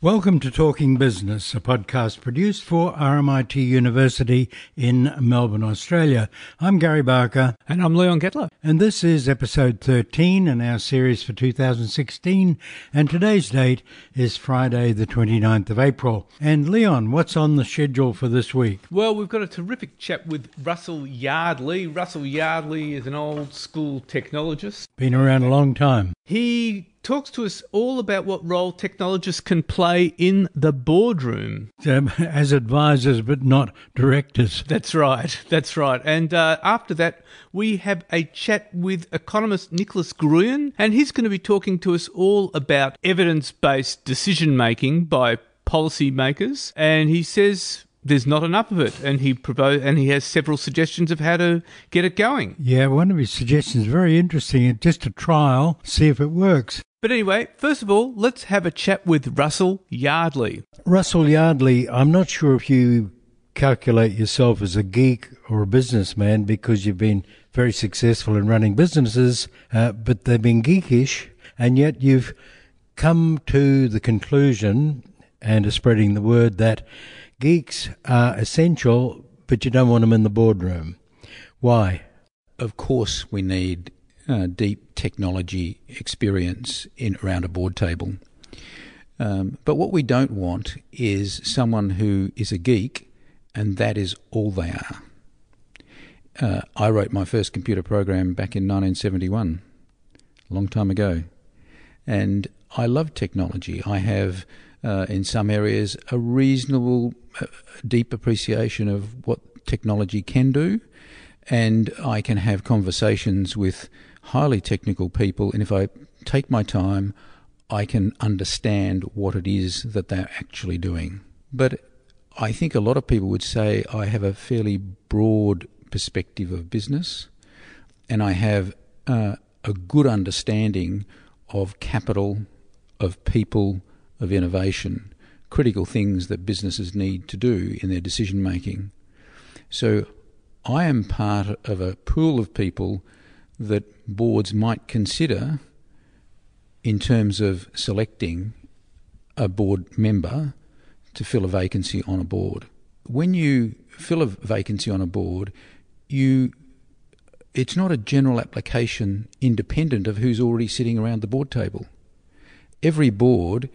Welcome to Talking Business, a podcast produced for RMIT University in Melbourne, Australia. I'm Gary Barker. And I'm Leon Gettler. And this is episode 13 in our series for 2016. And today's date is Friday, the 29th of April. And Leon, what's on the schedule for this week? Well, we've got a terrific chat with Russell Yardley. Russell Yardley is an old school technologist. Been around a long time. He talks to us all about what role technologists can play in the boardroom. Um, as advisors, but not directors. That's right. That's right. And uh, after that, we have a chat with economist Nicholas Gruen, and he's going to be talking to us all about evidence based decision making by policymakers. And he says there's not enough of it, and he propose and he has several suggestions of how to get it going. Yeah, one of his suggestions is very interesting. Just a trial, see if it works. But anyway, first of all, let's have a chat with Russell Yardley. Russell Yardley, I'm not sure if you calculate yourself as a geek or a businessman because you've been very successful in running businesses, uh, but they've been geekish, and yet you've come to the conclusion and are spreading the word that geeks are essential, but you don't want them in the boardroom. Why? Of course, we need uh, deep technology experience in around a board table. Um, but what we don't want is someone who is a geek and that is all they are. Uh, I wrote my first computer program back in 1971, a long time ago. And I love technology. I have, uh, in some areas, a reasonable, uh, deep appreciation of what technology can do. And I can have conversations with highly technical people, and if I take my time, I can understand what it is that they're actually doing. But I think a lot of people would say I have a fairly broad perspective of business, and I have uh, a good understanding of capital, of people, of innovation, critical things that businesses need to do in their decision making. So I am part of a pool of people that boards might consider in terms of selecting a board member to fill a vacancy on a board. When you fill a vacancy on a board, you it's not a general application independent of who's already sitting around the board table. Every board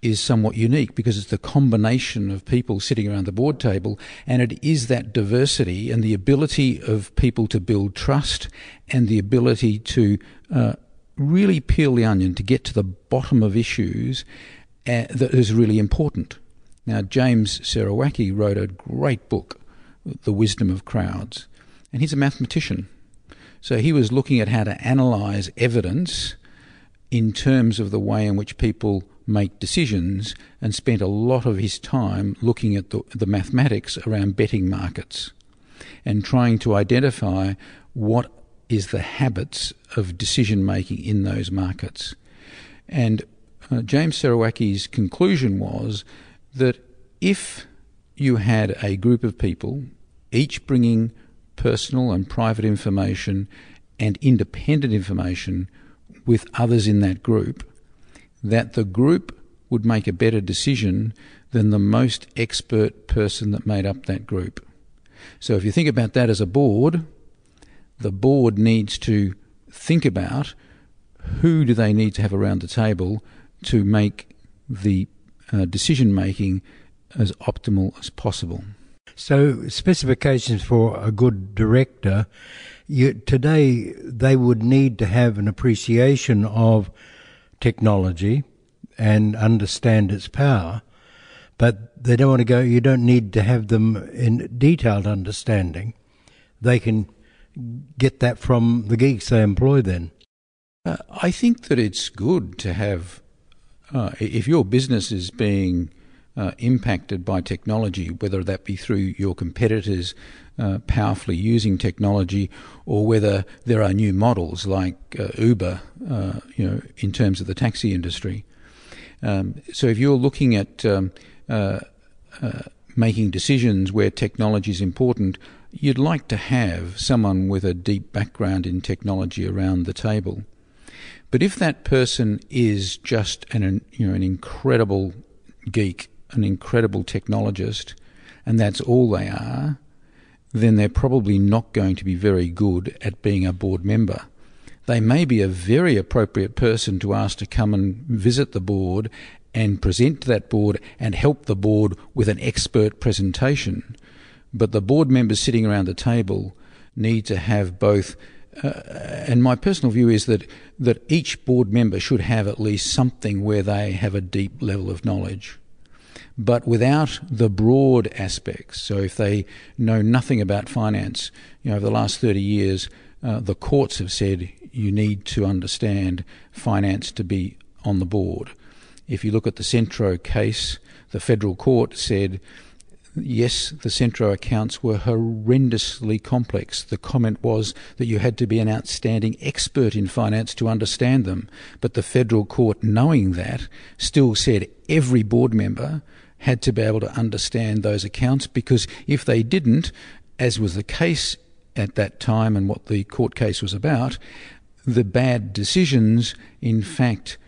is somewhat unique because it's the combination of people sitting around the board table, and it is that diversity and the ability of people to build trust and the ability to uh, really peel the onion to get to the bottom of issues uh, that is really important. Now, James Surowiecki wrote a great book, The Wisdom of Crowds, and he's a mathematician. So he was looking at how to analyze evidence in terms of the way in which people make decisions and spent a lot of his time looking at the, the mathematics around betting markets and trying to identify what is the habits of decision making in those markets. And uh, James Surowiecki's conclusion was that if you had a group of people, each bringing personal and private information and independent information with others in that group, that the group would make a better decision than the most expert person that made up that group. So if you think about that as a board, the board needs to think about who do they need to have around the table to make the uh, decision making as optimal as possible. So, specifications for a good director, you, today they would need to have an appreciation of technology and understand its power, but they don't want to go, you don't need to have them in detailed understanding. They can get that from the geeks they employ then. Uh, I think that it's good to have, uh, if your business is being uh, impacted by technology, whether that be through your competitors uh, powerfully using technology, or whether there are new models like uh, Uber, uh, you know, in terms of the taxi industry. Um, so if you're looking at um, uh, uh, making decisions where technology is important, you'd like to have someone with a deep background in technology around the table. But if that person is just an you know an incredible geek, an incredible technologist, and that's all they are, then they're probably not going to be very good at being a board member. They may be a very appropriate person to ask to come and visit the board and present to that board and help the board with an expert presentation. But the board members sitting around the table need to have both. Uh, and my personal view is that that each board member should have at least something where they have a deep level of knowledge but without the broad aspects. So if they know nothing about finance, you know, over the last 30 years, uh, the courts have said you need to understand finance to be on the board. If you look at the Centro case, the federal court said, yes, the Centro accounts were horrendously complex. The comment was that you had to be an outstanding expert in finance to understand them. But the federal court, knowing that, still said every board member had to be able to understand those accounts because if they didn't, as was the case at that time and what the court case was about, the bad decisions, in fact,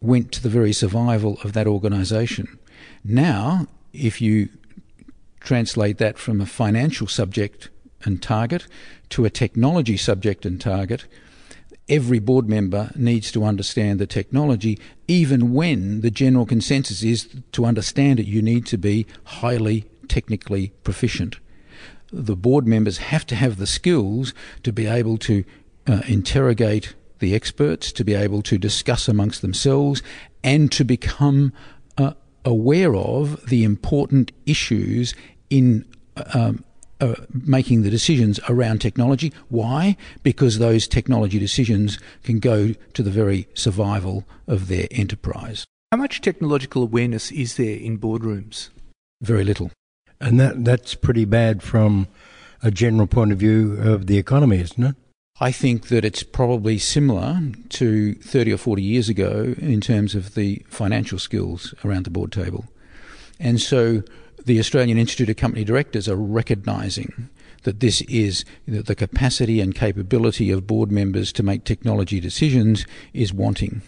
went to the very survival of that organisation. Now, if you translate that from a financial subject and target to a technology subject and target, every board member needs to understand the technology, even when the general consensus is to understand it, you need to be highly technically proficient. The board members have to have the skills to be able to uh, interrogate the experts, to be able to discuss amongst themselves, and to become uh, aware of the important issues in um, uh, making the decisions around technology. Why? Because those technology decisions can go to the very survival of their enterprise. How much technological awareness is there in boardrooms? Very little. And that that's pretty bad from a general point of view of the economy, isn't it? I think that it's probably similar to 30 or 40 years ago in terms of the financial skills around the board table. And so the Australian Institute of Company Directors are recognising that this is that the capacity and capability of board members to make technology decisions is wanting.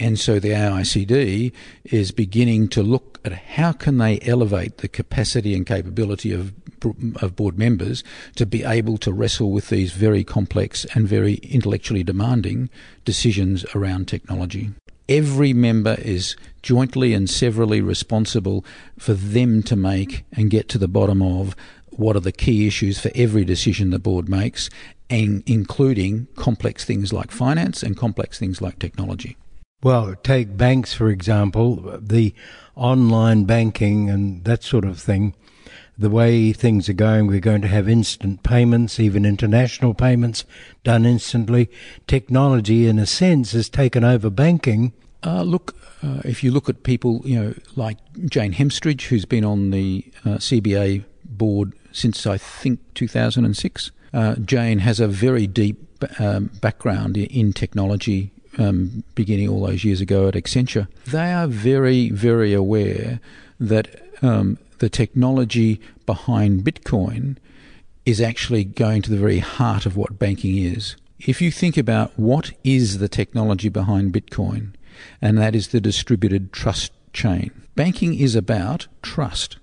And so the AICD is beginning to look at how can they elevate the capacity and capability of of board members to be able to wrestle with these very complex and very intellectually demanding decisions around technology every member is jointly and severally responsible for them to make and get to the bottom of what are the key issues for every decision the board makes, and including complex things like finance and complex things like technology. Well, take banks, for example, the online banking and that sort of thing. The way things are going, we're going to have instant payments, even international payments done instantly. Technology, in a sense, has taken over banking uh, look, uh, if you look at people, you know, like Jane Hemstritch, who's been on the uh, CBA board since I think 2006. Uh, Jane has a very deep um, background in technology, um, beginning all those years ago at Accenture. They are very, very aware that um, the technology behind Bitcoin is actually going to the very heart of what banking is. If you think about what is the technology behind Bitcoin, and that is the distributed trust chain. Banking is about trust.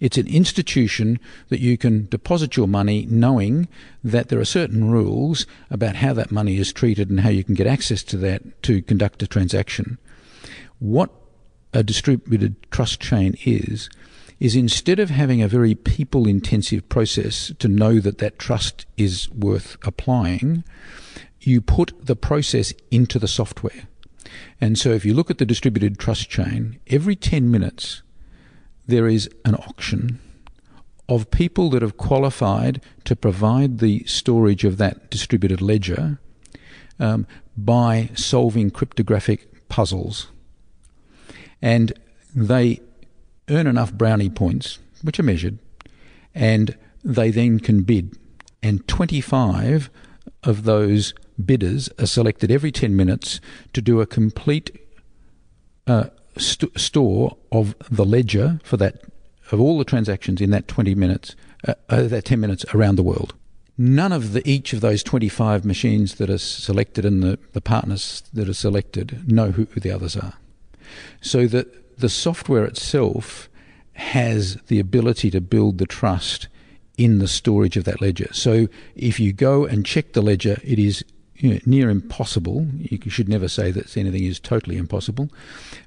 It's an institution that you can deposit your money knowing that there are certain rules about how that money is treated and how you can get access to that to conduct a transaction. What a distributed trust chain is, is instead of having a very people intensive process to know that that trust is worth applying, you put the process into the software. And so if you look at the distributed trust chain, every 10 minutes there is an auction of people that have qualified to provide the storage of that distributed ledger um, by solving cryptographic puzzles. And they earn enough brownie points, which are measured, and they then can bid. And 25 of those bidders are selected every 10 minutes to do a complete uh, st- store of the ledger for that of all the transactions in that 20 minutes uh, uh, that 10 minutes around the world none of the each of those 25 machines that are selected and the, the partners that are selected know who, who the others are so that the software itself has the ability to build the trust in the storage of that ledger. So if you go and check the ledger, it is you know, near impossible. You should never say that anything is totally impossible.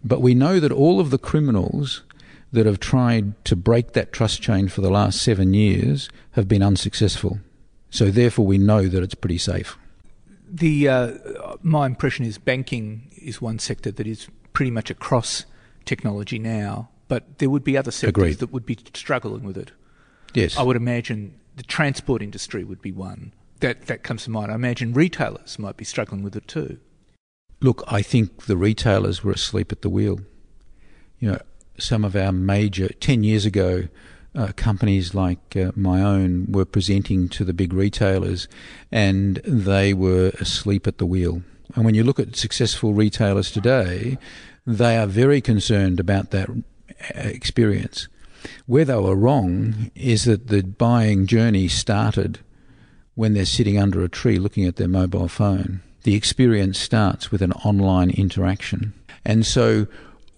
But we know that all of the criminals that have tried to break that trust chain for the last seven years have been unsuccessful. So therefore, we know that it's pretty safe. The uh, my impression is banking is one sector that is pretty much across technology now, but there would be other sectors Agreed. that would be struggling with it. Yes, I would imagine the transport industry would be one that that comes to mind. I imagine retailers might be struggling with it too. Look, I think the retailers were asleep at the wheel. You know, some of our major ten years ago. Uh, companies like uh, my own were presenting to the big retailers and they were asleep at the wheel. And when you look at successful retailers today, they are very concerned about that uh, experience. Where they were wrong is that the buying journey started when they're sitting under a tree looking at their mobile phone. The experience starts with an online interaction. And so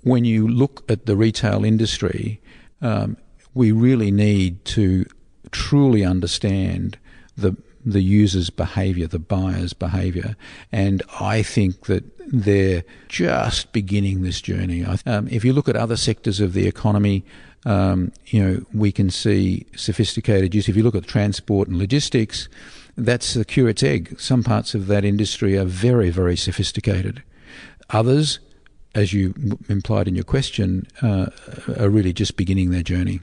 when you look at the retail industry, um, we really need to truly understand the the user's behaviour, the buyer's behaviour, and I think that they're just beginning this journey. Um, if you look at other sectors of the economy, um, you know we can see sophisticated use. If you look at transport and logistics, that's the curate's egg. Some parts of that industry are very, very sophisticated. Others, as you implied in your question, uh, are really just beginning their journey.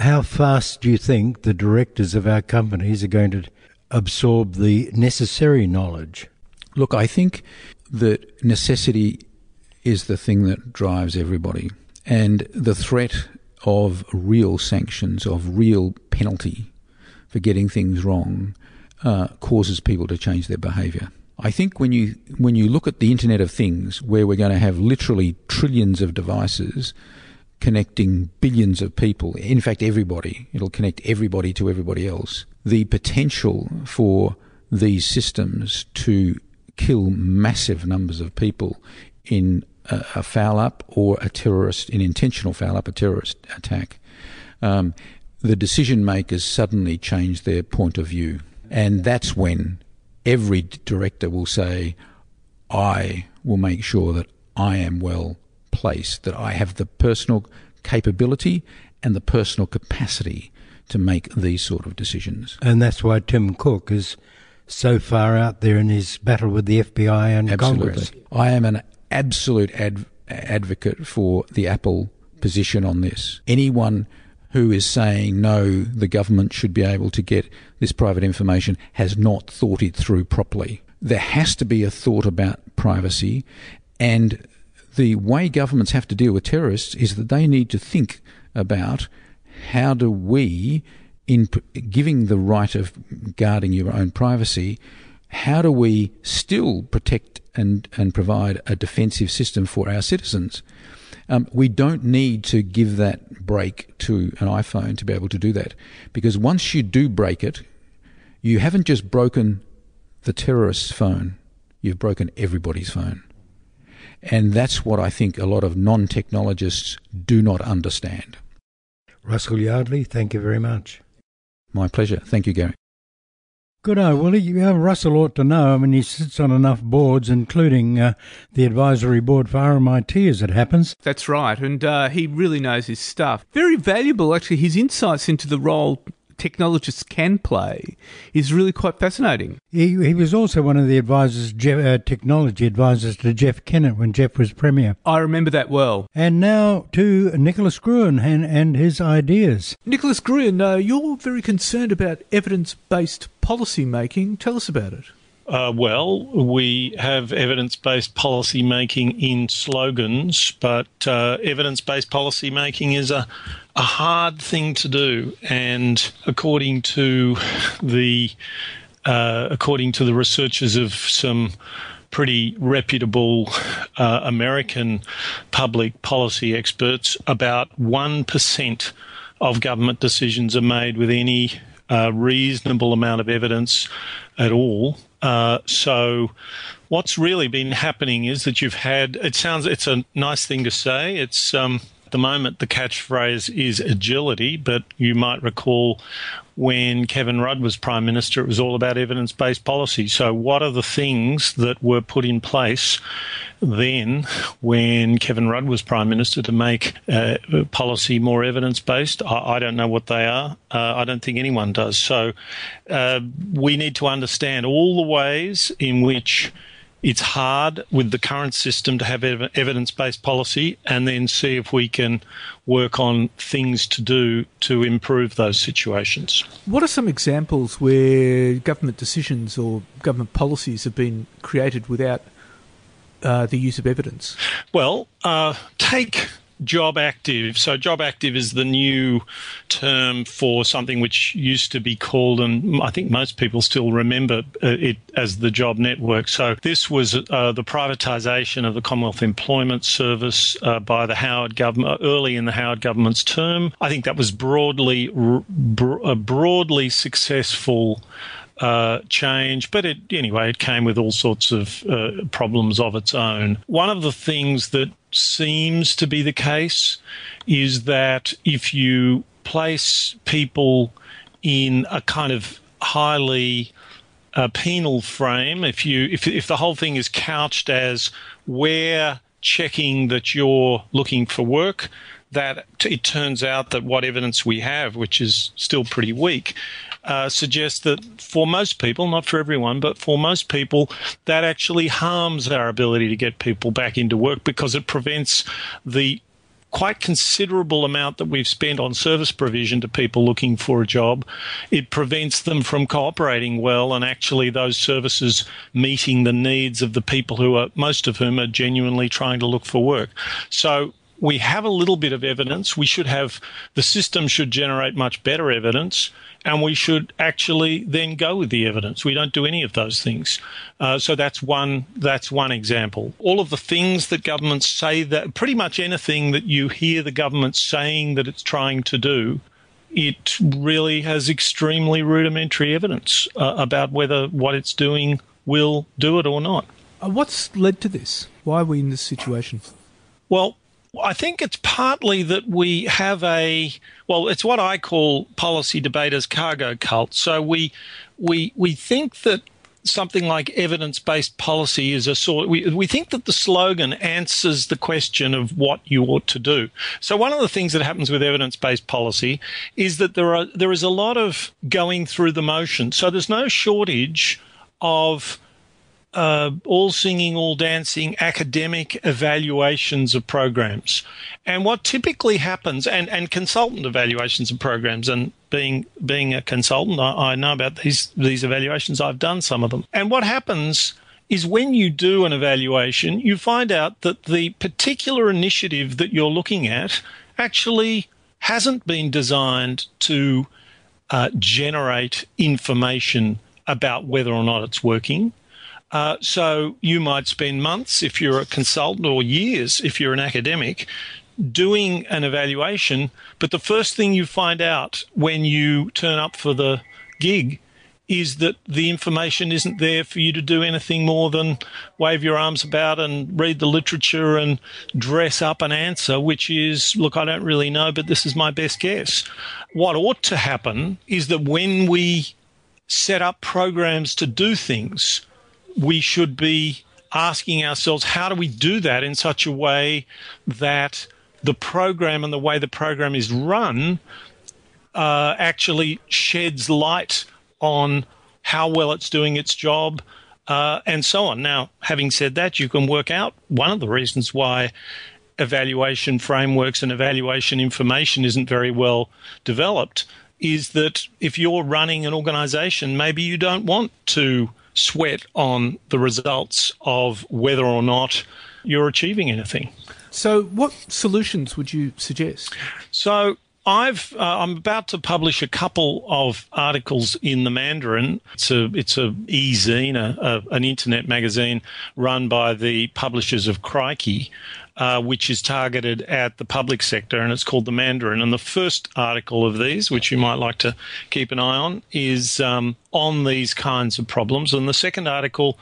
How fast do you think the directors of our companies are going to absorb the necessary knowledge? Look, I think that necessity is the thing that drives everybody. And the threat of real sanctions, of real penalty for getting things wrong, uh, causes people to change their behaviour. I think when you when you look at the Internet of Things, where we're going to have literally trillions of devices connecting billions of people, in fact, everybody, it'll connect everybody to everybody else. The potential for these systems to kill massive numbers of people in a, a foul up or a terrorist, an intentional foul up, a terrorist attack, um, the decision makers suddenly change their point of view. And that's when every director will say, I will make sure that I am well placed, that I have the personal capability and the personal capacity to make these sort of decisions. And that's why Tim Cook is so far out there in his battle with the FBI and Absolutely. Congress. I am an absolute ad- advocate for the Apple position on this. Anyone who is saying no, the government should be able to get this private information has not thought it through properly. There has to be a thought about privacy, and the way governments have to deal with terrorists is that they need to think about how do we, in giving the right of guarding your own privacy, how do we still protect and, and provide a defensive system for our citizens? Um, we don't need to give that break to an iPhone to be able to do that. Because once you do break it, you haven't just broken the terrorist's phone, you've broken everybody's phone. And that's what I think a lot of non technologists do not understand. Russell Yardley, thank you very much. My pleasure. Thank you, Gary. Good eye. Well, he, uh, Russell ought to know. I mean, he sits on enough boards, including uh, the advisory board for RMIT, as it happens. That's right, and uh, he really knows his stuff. Very valuable, actually. His insights into the role technologists can play is really quite fascinating. He, he was also one of the advisors, Jeff, uh, technology advisors to Jeff Kennett when Jeff was Premier. I remember that well. And now to Nicholas Gruen and, and his ideas. Nicholas Gruen, uh, you're very concerned about evidence based policy making. Tell us about it. Uh, well, we have evidence based policy making in slogans, but uh, evidence based policy making is a, a hard thing to do. And according to the uh, according to the researchers of some pretty reputable uh, American public policy experts, about one percent of government decisions are made with any uh, reasonable amount of evidence at all. Uh, so, what's really been happening is that you've had. It sounds it's a nice thing to say. It's um, at the moment the catchphrase is agility, but you might recall when Kevin Rudd was Prime Minister, it was all about evidence based policy. So, what are the things that were put in place then when Kevin Rudd was Prime Minister to make uh, policy more evidence based? I, I, don't know what they are. Uh, I don't think anyone does. So, uh, we need to understand all the ways in which it's hard with the current system to have ev- evidence based policy and then see if we can work on things to do to improve those situations. What are some examples where government decisions or government policies have been created without uh, the use of evidence? Well, uh, take job active. So, job active is the new term for something which used to be called, and I think most people still remember uh, it as the job network. So, this was uh, the privatisation of the Commonwealth Employment Service uh, by the Howard government early in the Howard government's term. I think that was broadly bro- broadly successful uh, change, but it anyway it came with all sorts of uh, problems of its own. One of the things that seems to be the case is that if you place people in a kind of highly uh, penal frame, if you if if the whole thing is couched as we're checking that you're looking for work, that it turns out that what evidence we have, which is still pretty weak, uh, suggests that for most people, not for everyone, but for most people, that actually harms our ability to get people back into work because it prevents the quite considerable amount that we've spent on service provision to people looking for a job. It prevents them from cooperating well and actually those services meeting the needs of the people who are, most of whom are genuinely trying to look for work. So we have a little bit of evidence. We should have, the system should generate much better evidence and we should actually then go with the evidence. We don't do any of those things. Uh, so that's one. That's one example. All of the things that governments say that pretty much anything that you hear the government saying that it's trying to do, it really has extremely rudimentary evidence uh, about whether what it's doing will do it or not. Uh, what's led to this? Why are we in this situation? Well, I think it's partly that we have a well, it's what I call policy debaters cargo cult. So we we we think that something like evidence-based policy is a sort we, we think that the slogan answers the question of what you ought to do so one of the things that happens with evidence-based policy is that there are there is a lot of going through the motions so there's no shortage of uh, all singing, all dancing academic evaluations of programs. And what typically happens, and, and consultant evaluations of programs, and being being a consultant, I, I know about these these evaluations. I've done some of them. And what happens is when you do an evaluation, you find out that the particular initiative that you're looking at actually hasn't been designed to uh, generate information about whether or not it's working. Uh, so you might spend months if you're a consultant or years if you're an academic doing an evaluation. But the first thing you find out when you turn up for the gig is that the information isn't there for you to do anything more than wave your arms about and read the literature and dress up an answer, which is, look, I don't really know, but this is my best guess. What ought to happen is that when we set up programs to do things, we should be asking ourselves how do we do that in such a way that the program and the way the program is run uh, actually sheds light on how well it's doing its job uh, and so on. Now, having said that, you can work out one of the reasons why evaluation frameworks and evaluation information isn't very well developed is that if you're running an organization, maybe you don't want to sweat on the results of whether or not you're achieving anything. So, what solutions would you suggest? So, I've uh, I'm about to publish a couple of articles in the Mandarin. It's a it's a e-zine, a, a, an internet magazine run by the publishers of Crikey, uh, which is targeted at the public sector, and it's called the Mandarin. And the first article of these, which you might like to keep an eye on, is um, on these kinds of problems. And the second article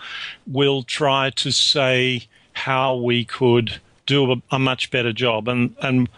will try to say how we could do a, a much better job. And and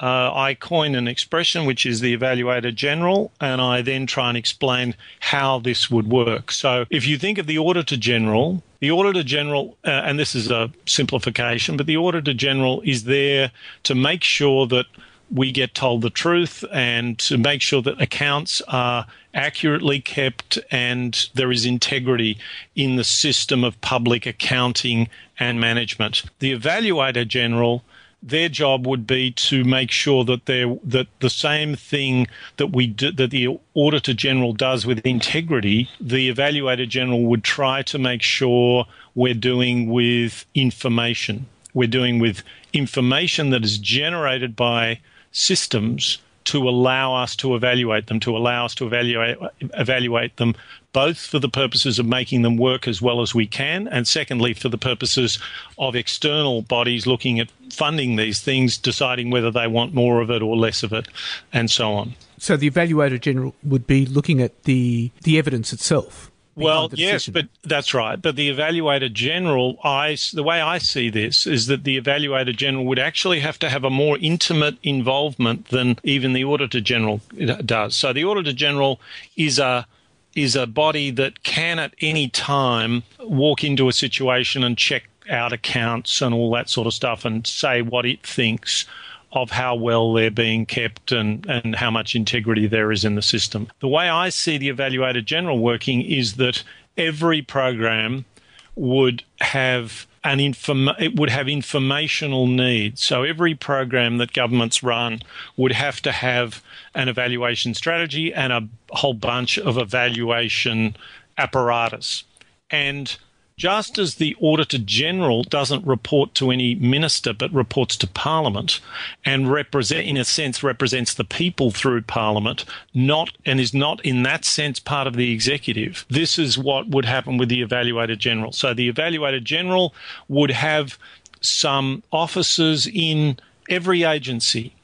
uh, I coin an expression which is the evaluator general, and I then try and explain how this would work. So if you think of the auditor general, the auditor general, uh, and this is a simplification, but the auditor general is there to make sure that we get told the truth and to make sure that accounts are accurately kept and there is integrity in the system of public accounting and management. The evaluator general their job would be to make sure that they that the same thing that we do, that the auditor general does with integrity, the evaluator general would try to make sure we're doing with information. We're doing with information that is generated by systems to allow us to evaluate them, to allow us to evaluate evaluate them both for the purposes of making them work as well as we can, and secondly, for the purposes of external bodies looking at funding these things, deciding whether they want more of it or less of it, and so on. So the evaluator general would be looking at the the evidence itself. Well, yes, but that's right. But the evaluator general, I the way I see this is that the evaluator general would actually have to have a more intimate involvement than even the auditor general does. So the auditor general is a is a body that can at any time walk into a situation and check out accounts and all that sort of stuff and say what it thinks of how well they're being kept and, and how much integrity there is in the system. The way I see the evaluator general working is that every program would have an inform- it would have informational needs. So every program that governments run would have to have an evaluation strategy and a whole bunch of evaluation apparatus. And just as the Auditor General doesn't report to any minister but reports to Parliament and represent, in a sense, represents the people through Parliament, not and is not in that sense part of the executive. This is what would happen with the Evaluator General. So the Evaluator General would have some officers in every agency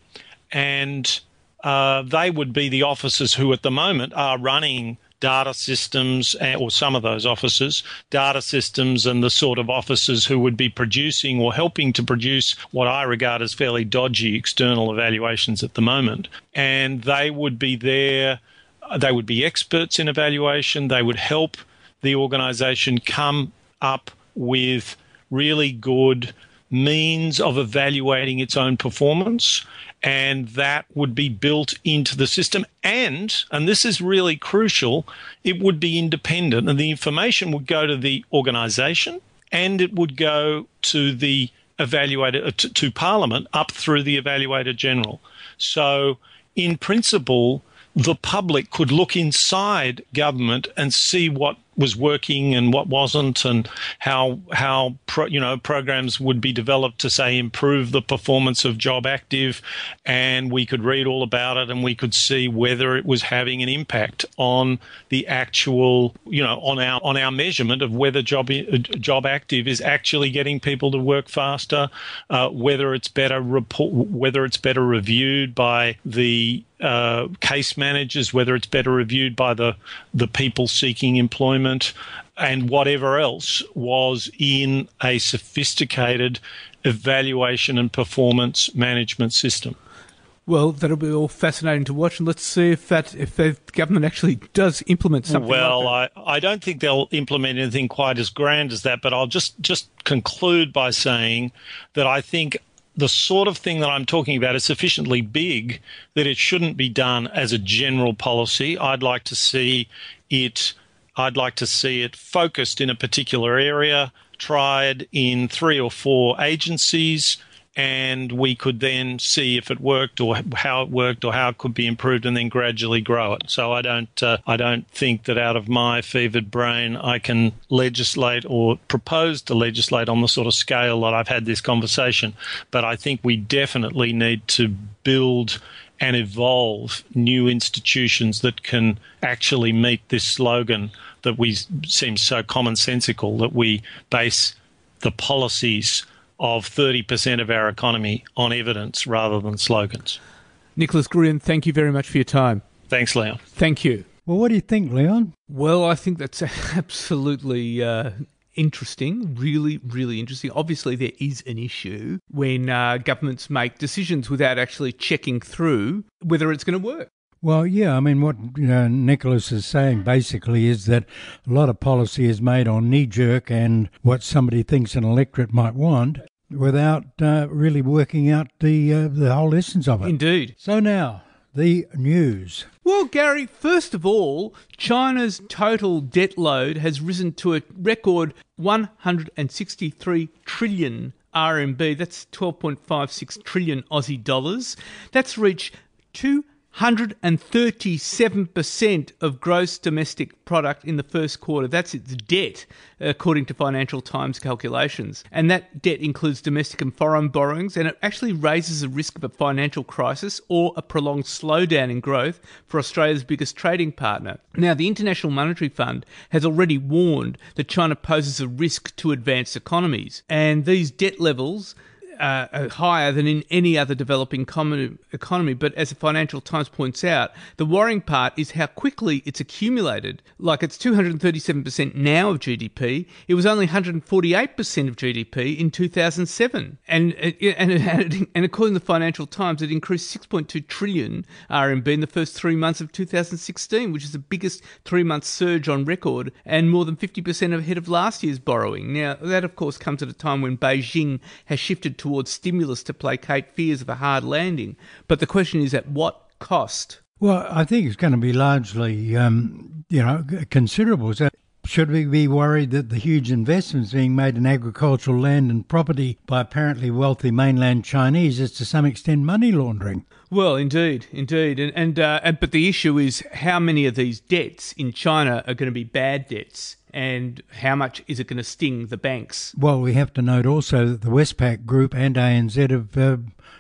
and uh, they would be the officers who at the moment are running data systems, eh, or some of those officers, data systems, and the sort of officers who would be producing or helping to produce what I regard as fairly dodgy external evaluations at the moment. And they would be there, they would be experts in evaluation, they would help the organization come up with really good means of evaluating its own performance and that would be built into the system. And and this is really crucial it would be independent and the information would go to the organization and it would go to the evaluator uh, to, to parliament up through the evaluator general. So in principle the public could look inside government and see what was working and what wasn't, and how how pro, you know programs would be developed to say improve the performance of Job Active, and we could read all about it and we could see whether it was having an impact on the actual you know on our on our measurement of whether Job Job Active is actually getting people to work faster, uh, whether it's better report, whether it's better reviewed by the uh, case managers, whether it's better reviewed by the the people seeking employment, and whatever else was in a sophisticated evaluation and performance management system. Well, that'll be all fascinating to watch, and let's see if that if the government actually does implement something. Well, like I, I don't think they'll implement anything quite as grand as that, but I'll just just conclude by saying that I think the sort of thing that I'm talking about is sufficiently big that it shouldn't be done as a general policy. I'd like to see it I'd like to see it focused in a particular area, tried in three or four agencies, and we could then see if it worked or how it worked or how it could be improved and then gradually grow it. So I don't uh, I don't think that out of my fevered brain I can legislate or propose to legislate on the sort of scale that I've had this conversation, but I think we definitely need to build and evolve new institutions that can actually meet this slogan that we seems so commonsensical that we base the policies of 30% of our economy on evidence rather than slogans. Nicholas Gruen, thank you very much for your time. Thanks, Leon. Thank you. Well, what do you think, Leon? Well, I think that's absolutely uh, interesting, really, really interesting. Obviously, there is an issue when uh, governments make decisions without actually checking through whether it's going to work. Well, yeah, I mean, what you know, Nicholas is saying basically is that a lot of policy is made on knee jerk and what somebody thinks an electorate might want without uh, really working out the uh, the whole essence of it. Indeed. So now the news. Well, Gary, first of all, China's total debt load has risen to a record 163 trillion RMB. That's 12.56 trillion Aussie dollars. That's reached two 137% of gross domestic product in the first quarter. That's its debt, according to Financial Times calculations. And that debt includes domestic and foreign borrowings, and it actually raises the risk of a financial crisis or a prolonged slowdown in growth for Australia's biggest trading partner. Now, the International Monetary Fund has already warned that China poses a risk to advanced economies, and these debt levels uh, higher than in any other developing economy. But as the Financial Times points out, the worrying part is how quickly it's accumulated. Like it's 237% now of GDP. It was only 148% of GDP in 2007. And, and, and, and according to the Financial Times, it increased 6.2 trillion RMB in the first three months of 2016, which is the biggest three month surge on record and more than 50% ahead of last year's borrowing. Now, that of course comes at a time when Beijing has shifted to towards stimulus to placate fears of a hard landing. But the question is at what cost? Well, I think it's going to be largely, um, you know, considerable. So should we be worried that the huge investments being made in agricultural land and property by apparently wealthy mainland Chinese is to some extent money laundering? Well, indeed, indeed, and and, uh, and but the issue is how many of these debts in China are going to be bad debts and how much is it going to sting the banks? Well, we have to note also that the Westpac Group and ANZ have uh,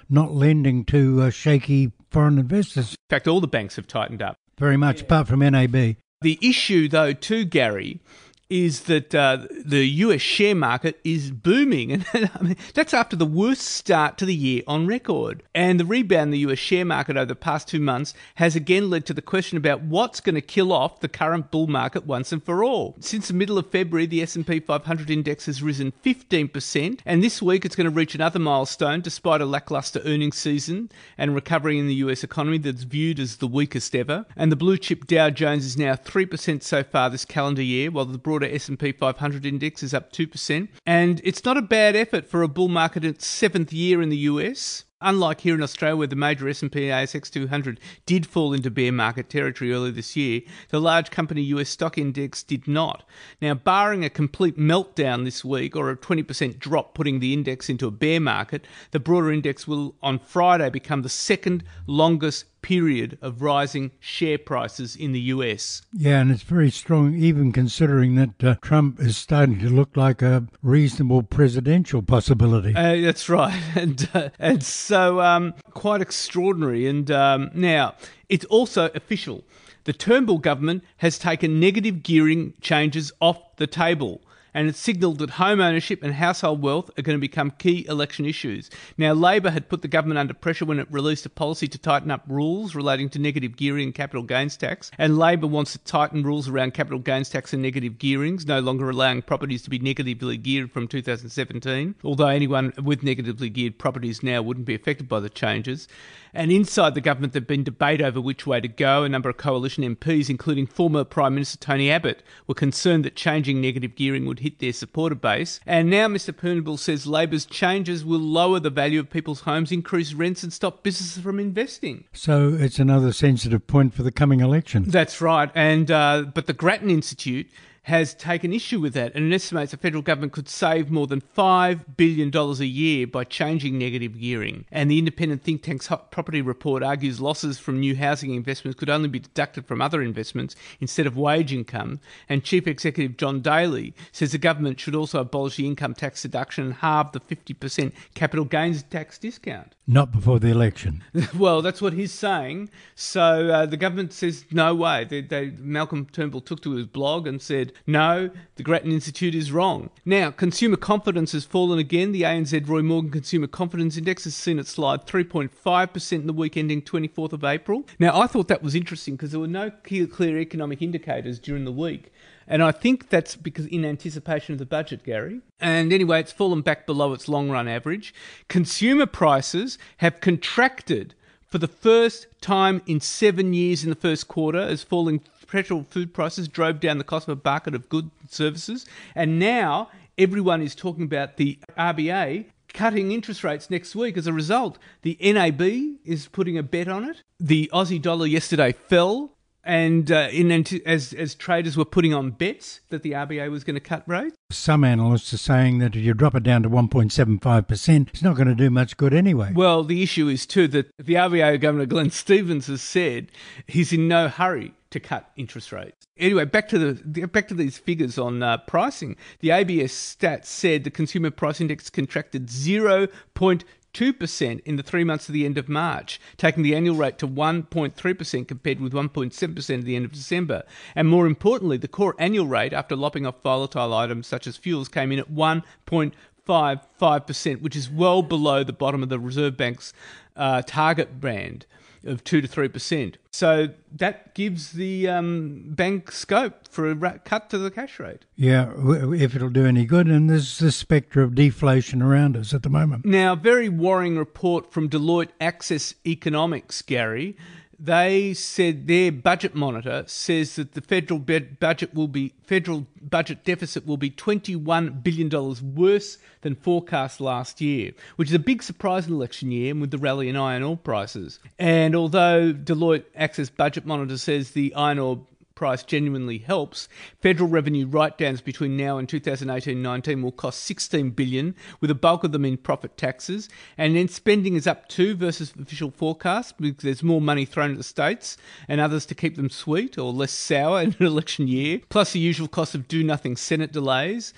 not lending to uh, shaky foreign investors. In fact, all the banks have tightened up. Very much, yeah. apart from NAB. The issue, though, too, Gary, is that uh, the US share market is booming. And I mean, that's after the worst start to the year on record. And the rebound in the US share market over the past two months has again led to the question about what's going to kill off the current bull market once and for all. Since the middle of February, the S&P 500 index has risen 15%, and this week it's going to reach another milestone despite a lackluster earnings season and recovery in the US economy that's viewed as the weakest ever. And the blue chip Dow Jones is now 3% so far this calendar year, while the broad broader S&P 500 index is up 2%. And it's not a bad effort for a bull market in its seventh year in the US. Unlike here in Australia, where the major S&P ASX 200 did fall into bear market territory earlier this year, the large company US stock index did not. Now, barring a complete meltdown this week or a 20% drop putting the index into a bear market, the broader index will on Friday become the second longest period of rising share prices in the US. Yeah, and it's very strong, even considering that uh, Trump is starting to look like a reasonable presidential possibility. Uh, that's right, and uh, and so um, quite extraordinary. And um, now it's also official. The Turnbull government has taken negative gearing changes off the table and it signalled that home ownership and household wealth are going to become key election issues. Now, Labor had put the government under pressure when it released a policy to tighten up rules relating to negative gearing and capital gains tax, and Labor wants to tighten rules around capital gains tax and negative gearings, no longer allowing properties to be negatively geared from 2017, although anyone with negatively geared properties now wouldn't be affected by the changes. And inside the government, there've been debate over which way to go. A number of coalition MPs, including former Prime Minister Tony Abbott, were concerned that changing negative gearing would hit their supporter base. And now Mr Turnbull says Labor's changes will lower the value of people's homes, increase rents, and stop businesses from investing. So it's another sensitive point for the coming election. That's right. And uh, but the Grattan Institute has taken issue with that and estimates the federal government could save more than $5 billion a year by changing negative gearing. And the independent think tank's property report argues losses from new housing investments could only be deducted from other investments instead of wage income. And Chief Executive John Daley says the government should also abolish the income tax deduction and halve the 50% capital gains tax discount. Not before the election. well, that's what he's saying. So uh, the government says no way. They, they, Malcolm Turnbull took to his blog and said, no, the Grattan Institute is wrong. Now, consumer confidence has fallen again. The ANZ Roy Morgan Consumer Confidence Index has seen it slide 3.5% in the week ending 24th of April. Now, I thought that was interesting because there were no clear economic indicators during the week. And I think that's because in anticipation of the budget, Gary. And anyway, it's fallen back below its long run average. Consumer prices have contracted for the first time in seven years in the first quarter as falling petrol food prices drove down the cost of a bucket of goods and services. And now everyone is talking about the RBA cutting interest rates next week. As a result, the NAB is putting a bet on it. The Aussie dollar yesterday fell and uh, in as as traders were putting on bets that the RBA was going to cut rates. Some analysts are saying that if you drop it down to 1.75%, it's not going to do much good anyway. Well, the issue is too that the RBA Governor Glenn Stevens has said he's in no hurry to cut interest rates. Anyway, back to the back to these figures on uh, pricing. The ABS stats said the consumer price index contracted 0.2 2% in the three months to the end of March, taking the annual rate to 1.3% compared with 1.7% at the end of December. And more importantly, the core annual rate, after lopping off volatile items such as fuels, came in at 1.55%, which is well below the bottom of the Reserve Bank's uh, target band of 2 to 3%. So that gives the um, bank scope for a cut to the cash rate. Yeah, if it'll do any good. And there's this spectre of deflation around us at the moment. Now, very worrying report from Deloitte Access Economics, Gary they said their budget monitor says that the federal budget will be federal budget deficit will be 21 billion dollars worse than forecast last year, which is a big surprise in election year with the rally in iron ore prices. And although Deloitte Access Budget Monitor says the iron ore price genuinely helps, federal revenue write-downs between now and 2018-19 will cost 16 billion, with a bulk of them in profit taxes, and then spending is up too versus official forecast because there's more money thrown at the states and others to keep them sweet or less sour in an election year, plus the usual cost of do nothing Senate delays.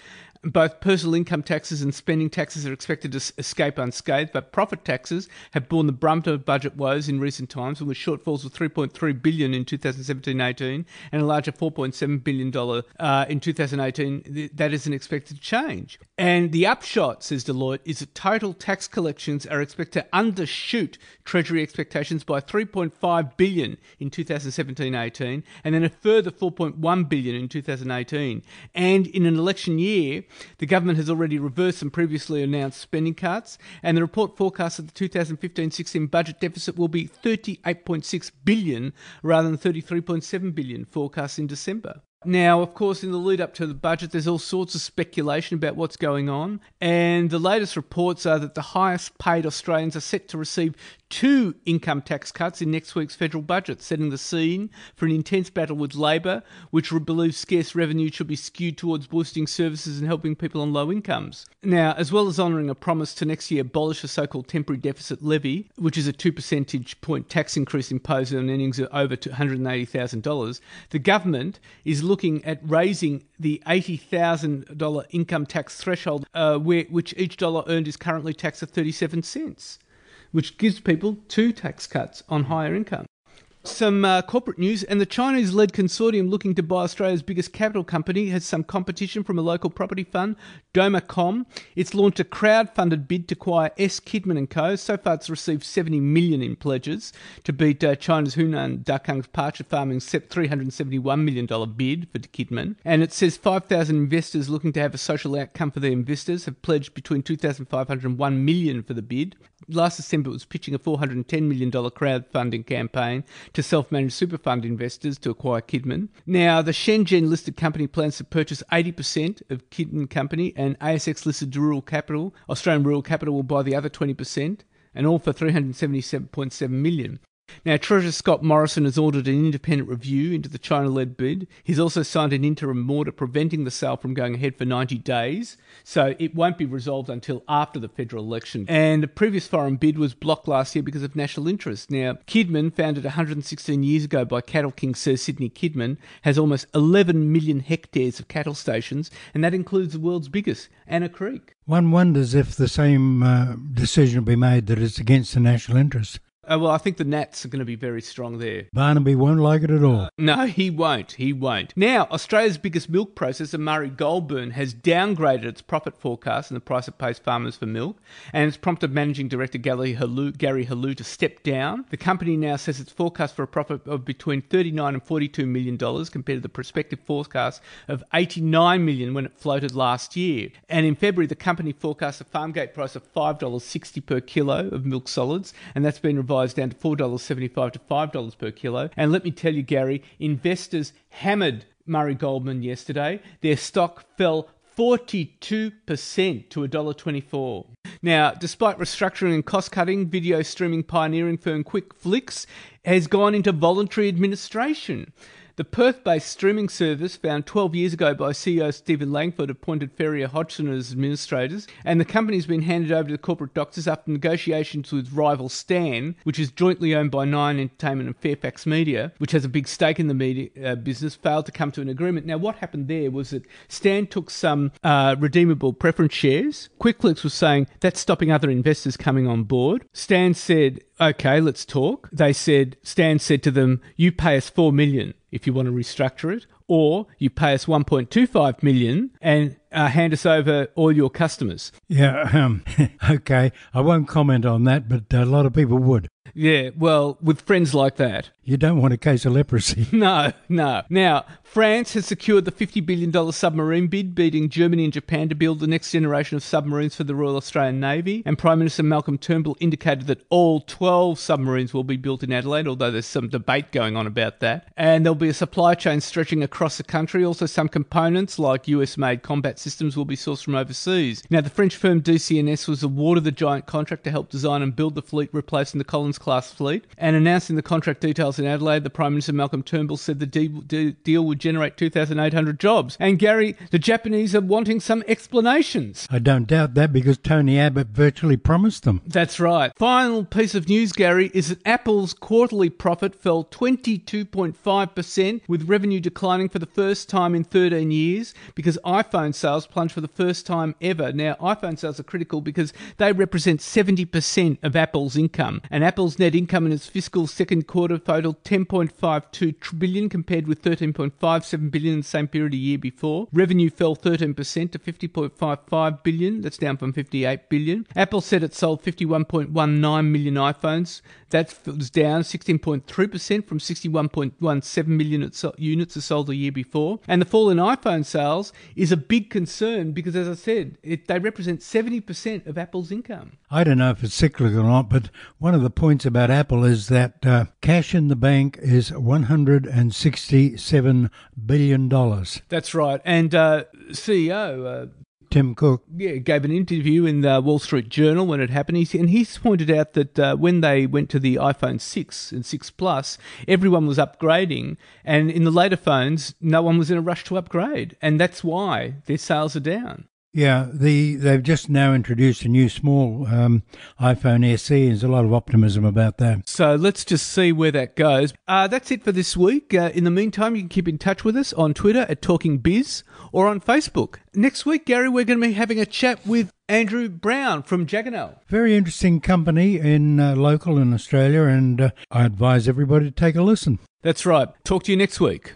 Both personal income taxes and spending taxes are expected to escape unscathed, but profit taxes have borne the brunt of budget woes in recent times, with shortfalls of 3.3 billion in 2017-18 and a larger 4.7 billion dollar uh, in 2018. That isn't expected to change. And the upshot, says Deloitte, is that total tax collections are expected to undershoot Treasury expectations by 3.5 billion in 2017-18, and then a further 4.1 billion in 2018. And in an election year the government has already reversed some previously announced spending cuts, and the report forecasts that the 2015-16 budget deficit will be 38.6 billion rather than 33.7 billion forecast in December. Now, of course, in the lead up to the budget, there's all sorts of speculation about what's going on, and the latest reports are that the highest paid Australians are set to receive two income tax cuts in next week's federal budget, setting the scene for an intense battle with Labor, which believes scarce revenue should be skewed towards boosting services and helping people on low incomes. Now, as well as honouring a promise to next year abolish a so called temporary deficit levy, which is a 2 percentage point tax increase imposed on earnings of over $180,000, the government is looking at raising the $80,000 income tax threshold, uh, where, which each dollar earned is currently taxed at 37 cents which gives people two tax cuts on higher income. Some uh, corporate news, and the Chinese led consortium looking to buy Australia's biggest capital company has some competition from a local property fund, Domacom. It's launched a crowd-funded bid to acquire S. Kidman & Co. So far, it's received 70 million in pledges to beat uh, China's Hunan Dakang's Pasture Farming's $371 million bid for Kidman. And it says 5,000 investors looking to have a social outcome for their investors have pledged between 2,500 and 1 million for the bid. Last December, it was pitching a $410 million crowdfunding campaign to self managed super fund investors to acquire Kidman. Now, the Shenzhen listed company plans to purchase 80% of Kidman Company, and ASX listed Rural Capital, Australian Rural Capital, will buy the other 20%, and all for 377.7 million. Now, Treasurer Scott Morrison has ordered an independent review into the China led bid. He's also signed an interim order preventing the sale from going ahead for 90 days, so it won't be resolved until after the federal election. And the previous foreign bid was blocked last year because of national interest. Now, Kidman, founded 116 years ago by cattle king Sir Sidney Kidman, has almost 11 million hectares of cattle stations, and that includes the world's biggest, Anna Creek. One wonders if the same uh, decision will be made that it's against the national interest. Uh, well, I think the Nats are going to be very strong there. Barnaby won't like it at all. No, he won't. He won't. Now, Australia's biggest milk processor, Murray Goulburn, has downgraded its profit forecast and the price it pays farmers for milk, and it's prompted Managing Director Gary Helou, Gary Helou to step down. The company now says its forecast for a profit of between 39 and 42 million dollars compared to the prospective forecast of 89 million when it floated last year. And in February, the company forecast a farm gate price of $5.60 per kilo of milk solids, and that's been revised down to $4.75 to $5 per kilo. And let me tell you, Gary, investors hammered Murray Goulburn yesterday. Their stock fell 42% to $1.24. Now, despite restructuring and cost cutting, video streaming pioneering firm QuickFlix has gone into voluntary administration. The Perth based streaming service, found 12 years ago by CEO Stephen Langsford, appointed Ferrier Hodgson as administrators, and the company has been handed over to the corporate doctors after negotiations with rival Stan, which is jointly owned by Nine Entertainment and Fairfax Media, which has a big stake in the media uh, business, failed to come to an agreement. Now, what happened there was that Stan took some uh, redeemable preference shares. QuickFlix was saying that's stopping other investors coming on board. Stan said, okay, let's talk. They said, Stan said to them, you pay us four million if you want to restructure it, or you pay us 1.25 million and uh, hand us over all your customers. Yeah, um, okay. I won't comment on that, but a lot of people would. Yeah, well, with friends like that. You don't want a case of leprosy. No, no. Now, France has secured the $50 billion submarine bid, beating Germany and Japan to build the next generation of submarines for the Royal Australian Navy. And Prime Minister Malcolm Turnbull indicated that all 12 submarines will be built in Adelaide, although there's some debate going on about that. And there'll be a supply chain stretching across the country. Also, some components, like US made combat systems, will be sourced from overseas. Now, the French firm DCNS was awarded the giant contract to help design and build the fleet replacing the Collins class fleet. And announcing the contract details in Adelaide, the Prime Minister Malcolm Turnbull said the deal would generate 2,800 jobs. And Gary, the Japanese are wanting some explanations. I don't doubt that because Tony Abbott virtually promised them. That's right. Final piece of news, Gary, is that Apple's quarterly profit fell 22.5%, with revenue declining for the first time in 13 years because iPhone sales plunged for the first time ever. Now, iPhone sales are critical because they represent 70% of Apple's income, and Apple's net income in its fiscal second quarter totaled 10.52 billion compared with 13.57 billion in the same period a year before. Revenue fell 13% to 50.55 billion. That's down from 58 billion. Apple said it sold 51.19 million iPhones. That was down 16.3% from 61.17 million units it sold the year before. And the fall in iPhone sales is a big concern because, as I said, it, they represent 70% of Apple's income. I don't know if it's cyclical or not, but one of the points about Apple is that uh, cash in the bank is $167 billion. That's right. And uh, CEO, uh, Tim Cook. Yeah, gave an interview in the Wall Street Journal when it happened. And he's pointed out that uh, when they went to the iPhone 6 and 6 Plus, everyone was upgrading. And in the later phones, no one was in a rush to upgrade. And that's why their sales are down. Yeah, the they've just now introduced a new small um, iPhone SE. There's a lot of optimism about that. So let's just see where that goes. Uh, that's it for this week. Uh, in the meantime, you can keep in touch with us on Twitter at Talking Biz or on Facebook. Next week, Gary, we're going to be having a chat with Andrew Brown from Jaganel. Very interesting company in uh, local in Australia, and uh, I advise everybody to take a listen. That's right. Talk to you next week.